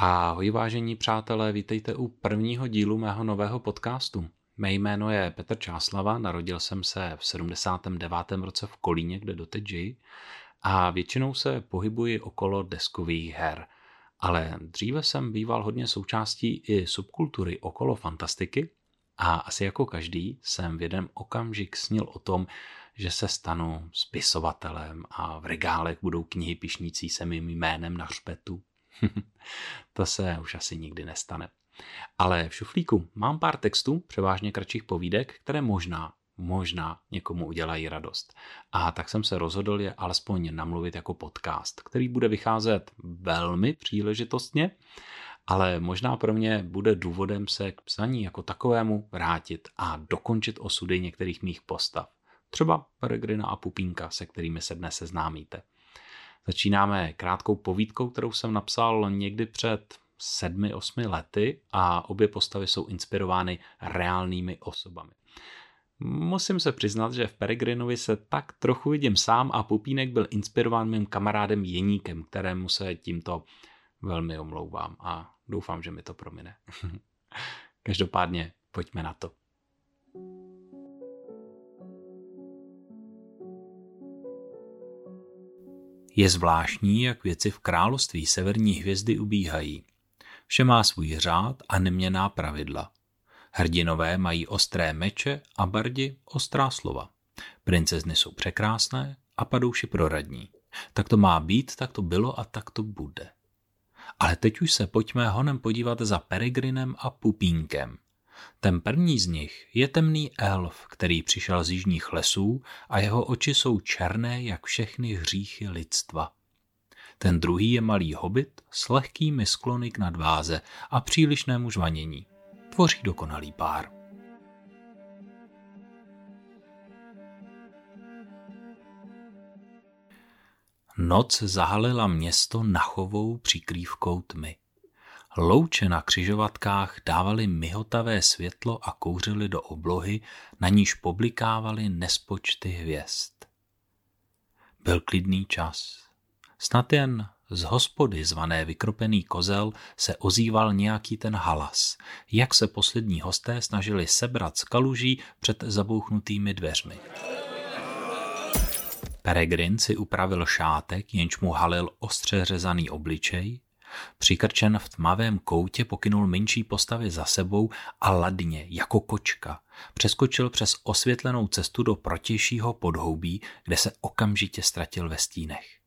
Ahoj vážení přátelé, vítejte u prvního dílu mého nového podcastu. Mé jméno je Petr Čáslava, narodil jsem se v 79. roce v Kolíně, kde doteď žiji a většinou se pohybuji okolo deskových her. Ale dříve jsem býval hodně součástí i subkultury okolo fantastiky a asi jako každý jsem v jeden okamžik snil o tom, že se stanu spisovatelem a v regálech budou knihy pišnící se mým jménem na špetu. to se už asi nikdy nestane. Ale v šuflíku mám pár textů, převážně kratších povídek, které možná, možná někomu udělají radost. A tak jsem se rozhodl je alespoň namluvit jako podcast, který bude vycházet velmi příležitostně, ale možná pro mě bude důvodem se k psaní jako takovému vrátit a dokončit osudy některých mých postav. Třeba Peregrina a Pupínka, se kterými se dnes seznámíte. Začínáme krátkou povídkou, kterou jsem napsal někdy před sedmi, osmi lety a obě postavy jsou inspirovány reálnými osobami. Musím se přiznat, že v Peregrinovi se tak trochu vidím sám a Pupínek byl inspirován mým kamarádem Jeníkem, kterému se tímto velmi omlouvám a doufám, že mi to promine. Každopádně pojďme na to. Je zvláštní, jak věci v království severní hvězdy ubíhají. Vše má svůj řád a neměná pravidla. Hrdinové mají ostré meče a bardi ostrá slova. Princezny jsou překrásné a padouši proradní. Tak to má být, tak to bylo a tak to bude. Ale teď už se pojďme honem podívat za Peregrinem a Pupínkem. Ten první z nich je temný elf, který přišel z jižních lesů a jeho oči jsou černé jak všechny hříchy lidstva. Ten druhý je malý hobit s lehkými sklony k nadváze a přílišnému žvanění. Tvoří dokonalý pár. Noc zahalila město nachovou přikrývkou tmy. Louče na křižovatkách dávaly myhotavé světlo a kouřily do oblohy, na níž publikávaly nespočty hvězd. Byl klidný čas. Snad jen z hospody zvané vykropený kozel se ozýval nějaký ten halas, jak se poslední hosté snažili sebrat z kaluží před zabouchnutými dveřmi. Peregrin si upravil šátek, jenž mu halil ostře řezaný obličej, Přikrčen v tmavém koutě pokynul menší postavy za sebou a ladně, jako kočka, přeskočil přes osvětlenou cestu do protějšího podhoubí, kde se okamžitě ztratil ve stínech.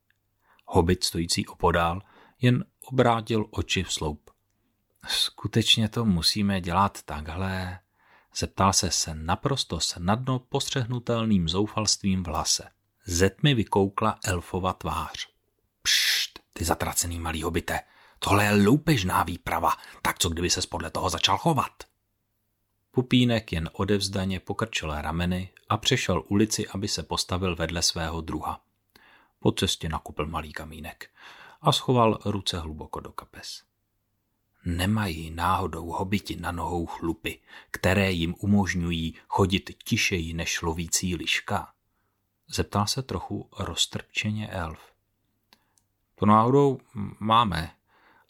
Hobit stojící opodál jen obrátil oči v sloup. Skutečně to musíme dělat takhle? Zeptal se se naprosto snadno postřehnutelným zoufalstvím v hlase. Ze tmy vykoukla elfova tvář. Ty zatracený malý hobite, tohle je loupežná výprava, tak co kdyby se podle toho začal chovat? Pupínek jen odevzdaně pokrčil rameny a přešel ulici, aby se postavil vedle svého druha. Po cestě nakupil malý kamínek a schoval ruce hluboko do kapes. Nemají náhodou hobiti na nohou chlupy, které jim umožňují chodit tišeji než lovící liška? Zeptal se trochu roztrpčeně elf. To náhodou máme,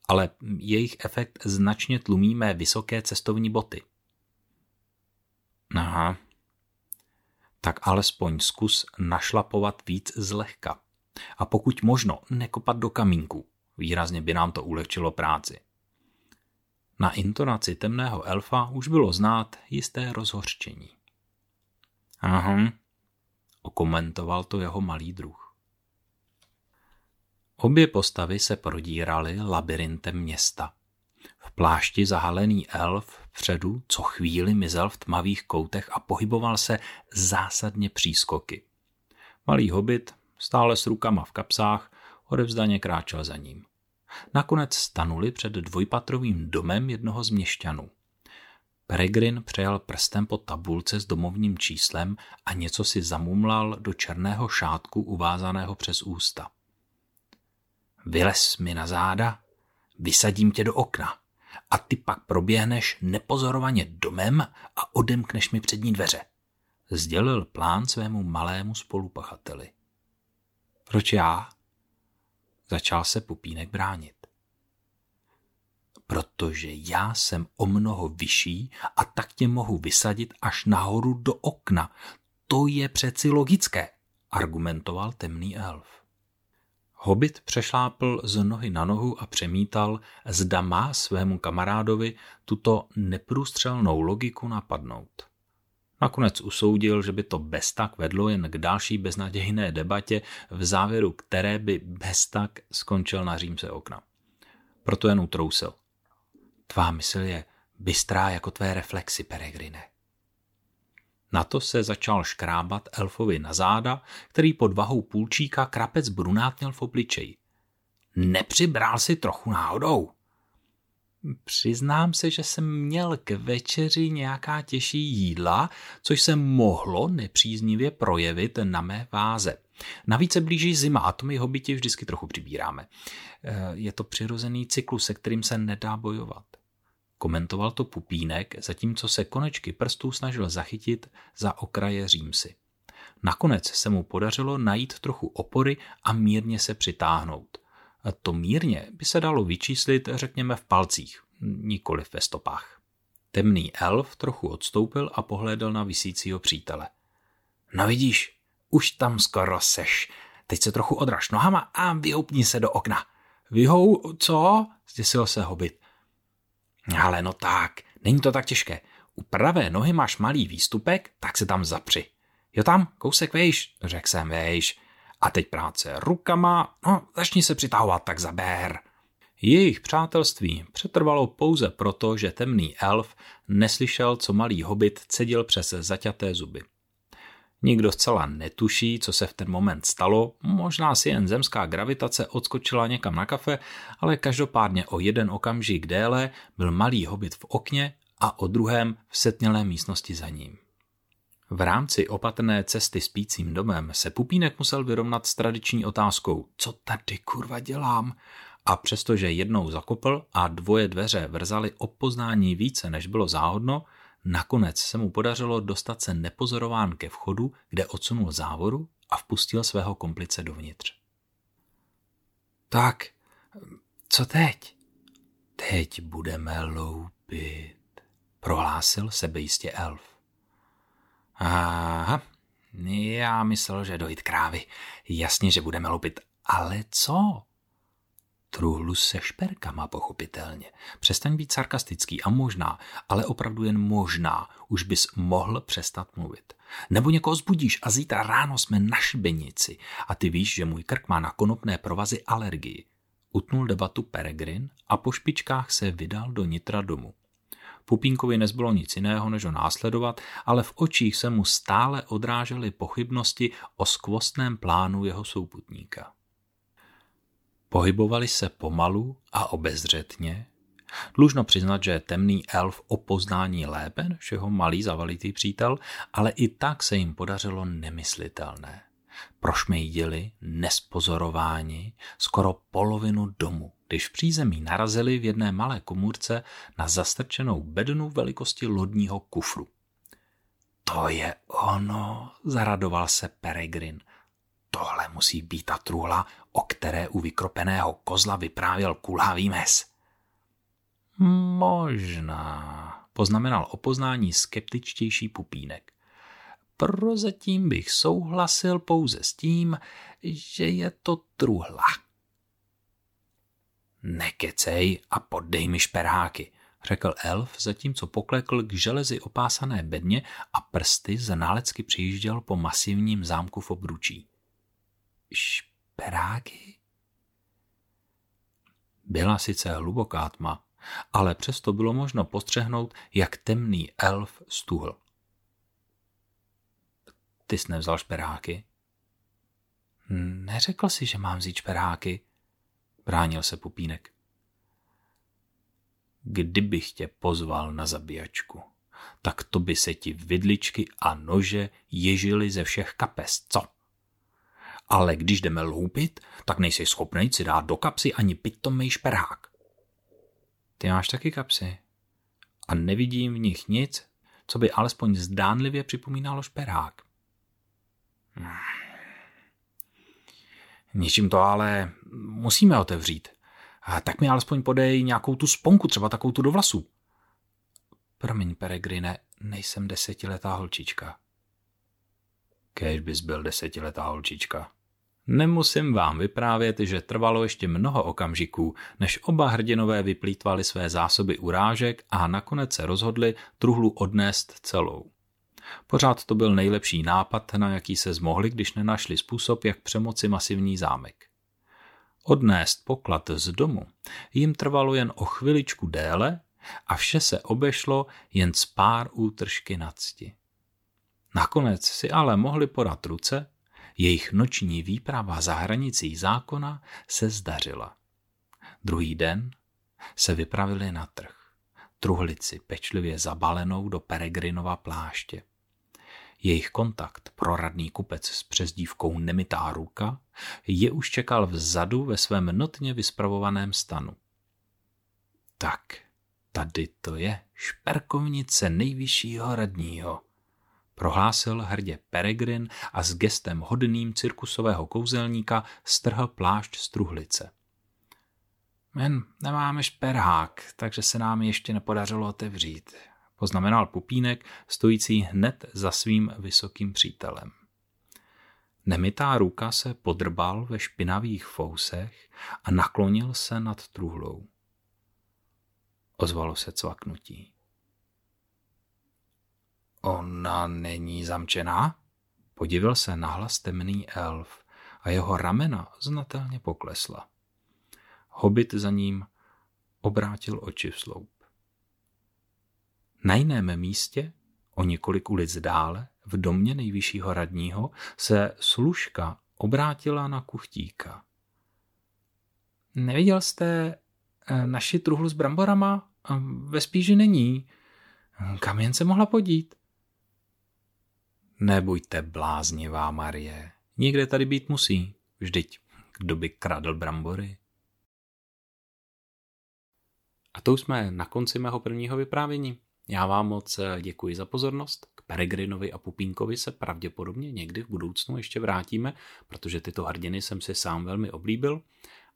ale jejich efekt značně tlumí mé vysoké cestovní boty. Aha. Tak alespoň zkus našlapovat víc zlehka. A pokud možno, nekopat do kamínku. Výrazně by nám to ulehčilo práci. Na intonaci temného elfa už bylo znát jisté rozhořčení. Aha, okomentoval to jeho malý druh. Obě postavy se prodíraly labirintem města. V plášti zahalený elf vpředu co chvíli mizel v tmavých koutech a pohyboval se zásadně přískoky. Malý hobit stále s rukama v kapsách, odevzdaně kráčel za ním. Nakonec stanuli před dvojpatrovým domem jednoho z měšťanů. Peregrin přejal prstem po tabulce s domovním číslem a něco si zamumlal do černého šátku uvázaného přes ústa. Vylez mi na záda, vysadím tě do okna a ty pak proběhneš nepozorovaně domem a odemkneš mi přední dveře. Sdělil plán svému malému spolupachateli. Proč já? Začal se Pupínek bránit. protože já jsem o mnoho vyšší a tak tě mohu vysadit až nahoru do okna. To je přeci logické, argumentoval temný elf. Hobit přešlápl z nohy na nohu a přemítal, zda má svému kamarádovi tuto neprůstřelnou logiku napadnout. Nakonec usoudil, že by to bez tak vedlo jen k další beznadějné debatě, v závěru které by bez tak skončil na římse okna. Proto jen utrousil. Tvá mysl je bystrá jako tvé reflexy, Peregrine. Na to se začal škrábat elfovi na záda, který pod vahou půlčíka krapec brunátněl v obličeji. Nepřibral si trochu náhodou? Přiznám se, že jsem měl k večeři nějaká těžší jídla, což se mohlo nepříznivě projevit na mé váze. Navíc se blíží zima a to my hobiti vždycky trochu přibíráme. Eh, je to přirozený cyklus, se kterým se nedá bojovat. Komentoval to Pupínek, zatímco se konečky prstů snažil zachytit za okraje římsy. Nakonec se mu podařilo najít trochu opory a mírně se přitáhnout. A to mírně by se dalo vyčíslit, řekněme, v palcích, nikoli ve stopách. Temný elf trochu odstoupil a pohlédl na vysícího přítele. No vidíš, už tam skoro seš. Teď se trochu odraž nohama a vyhoupni se do okna. Vyhou, co? Zděsil se hobit. Ale no tak, není to tak těžké. U pravé nohy máš malý výstupek, tak se tam zapři. Jo tam, kousek vejš, řekl jsem vejš. A teď práce rukama, no začni se přitahovat tak za bér. Jejich přátelství přetrvalo pouze proto, že temný elf neslyšel, co malý hobit cedil přes zaťaté zuby. Nikdo zcela netuší, co se v ten moment stalo, možná si jen zemská gravitace odskočila někam na kafe, ale každopádně o jeden okamžik déle byl malý hobit v okně a o druhém v setnělé místnosti za ním. V rámci opatrné cesty spícím domem se Pupínek musel vyrovnat s tradiční otázkou co tady kurva dělám? A přestože jednou zakopl a dvoje dveře vrzaly o poznání více, než bylo záhodno, Nakonec se mu podařilo dostat se nepozorován ke vchodu, kde odsunul závoru a vpustil svého komplice dovnitř. Tak, co teď? Teď budeme loupit, prohlásil sebejistě elf. Aha, já myslel, že dojít krávy. Jasně, že budeme loupit. Ale co? Truhlu se šperkama, pochopitelně. Přestaň být sarkastický a možná, ale opravdu jen možná, už bys mohl přestat mluvit. Nebo někoho zbudíš a zítra ráno jsme na šibenici a ty víš, že můj krk má na konopné provazy alergii. Utnul debatu Peregrin a po špičkách se vydal do nitra domu. Pupínkovi nezbylo nic jiného, než ho následovat, ale v očích se mu stále odrážely pochybnosti o skvostném plánu jeho souputníka. Pohybovali se pomalu a obezřetně. Dlužno přiznat, že temný elf o poznání lépe než jeho malý zavalitý přítel, ale i tak se jim podařilo nemyslitelné. Prošmejdili, nespozorováni, skoro polovinu domu, když v přízemí narazili v jedné malé komůrce na zastrčenou bednu velikosti lodního kufru. To je ono, zaradoval se Peregrin. Tohle musí být ta truhla, o které u vykropeného kozla vyprávěl kulhavý mes. Možná, poznamenal o poznání skeptičtější pupínek. Prozatím bych souhlasil pouze s tím, že je to truhla. Nekecej a poddej mi šperháky, řekl elf, zatímco poklekl k železi opásané bedně a prsty ználecky přijížděl po masivním zámku v obručí šperáky? Byla sice hluboká tma, ale přesto bylo možno postřehnout, jak temný elf stuhl. Ty jsi nevzal šperáky? Neřekl si, že mám vzít šperáky, bránil se Pupínek. Kdybych tě pozval na zabíjačku, tak to by se ti vidličky a nože ježily ze všech kapes, co? Ale když jdeme loupit, tak nejsi schopný si dát do kapsy ani pitomej šperhák. Ty máš taky kapsy. A nevidím v nich nic, co by alespoň zdánlivě připomínalo šperhák. Něčím to ale musíme otevřít. A tak mi alespoň podej nějakou tu sponku, třeba takovou tu do vlasů. Promiň, Peregrine, nejsem desetiletá holčička. Kéž bys byl desetiletá holčička. Nemusím vám vyprávět, že trvalo ještě mnoho okamžiků, než oba hrdinové vyplýtvali své zásoby urážek a nakonec se rozhodli truhlu odnést celou. Pořád to byl nejlepší nápad, na jaký se zmohli, když nenašli způsob, jak přemoci masivní zámek. Odnést poklad z domu jim trvalo jen o chviličku déle a vše se obešlo jen z pár útržky na cti. Nakonec si ale mohli podat ruce, jejich noční výprava za hranicí zákona se zdařila. Druhý den se vypravili na trh, truhlici pečlivě zabalenou do Peregrinova pláště. Jejich kontakt, proradný kupec s přezdívkou Nemitá ruka, je už čekal vzadu ve svém notně vyspravovaném stanu. Tak, tady to je šperkovnice nejvyššího radního, prohlásil hrdě Peregrin a s gestem hodným cirkusového kouzelníka strhl plášť z truhlice. Men, nemáme šperhák, takže se nám ještě nepodařilo otevřít, poznamenal Pupínek, stojící hned za svým vysokým přítelem. Nemitá ruka se podrbal ve špinavých fousech a naklonil se nad truhlou. Ozvalo se cvaknutí. Ona není zamčená? Podivil se nahlas temný elf a jeho ramena znatelně poklesla. Hobit za ním obrátil oči v sloup. Na jiném místě, o několik ulic dále, v domě nejvyššího radního, se služka obrátila na kuchtíka. Neviděl jste eh, naši truhlu s bramborama? Ve spíži není. Kam jen se mohla podít? Nebuďte bláznivá, Marie. Někde tady být musí. Vždyť, kdo by kradl brambory? A to už jsme na konci mého prvního vyprávění. Já vám moc děkuji za pozornost. K Peregrinovi a Pupínkovi se pravděpodobně někdy v budoucnu ještě vrátíme, protože tyto hrdiny jsem si sám velmi oblíbil.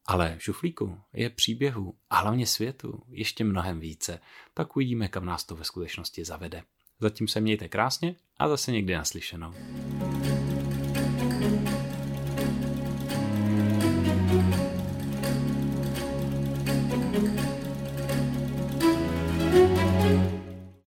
Ale v žuflíku je příběhu a hlavně světu ještě mnohem více, tak uvidíme, kam nás to ve skutečnosti zavede. Zatím se mějte krásně a zase někdy naslyšenou.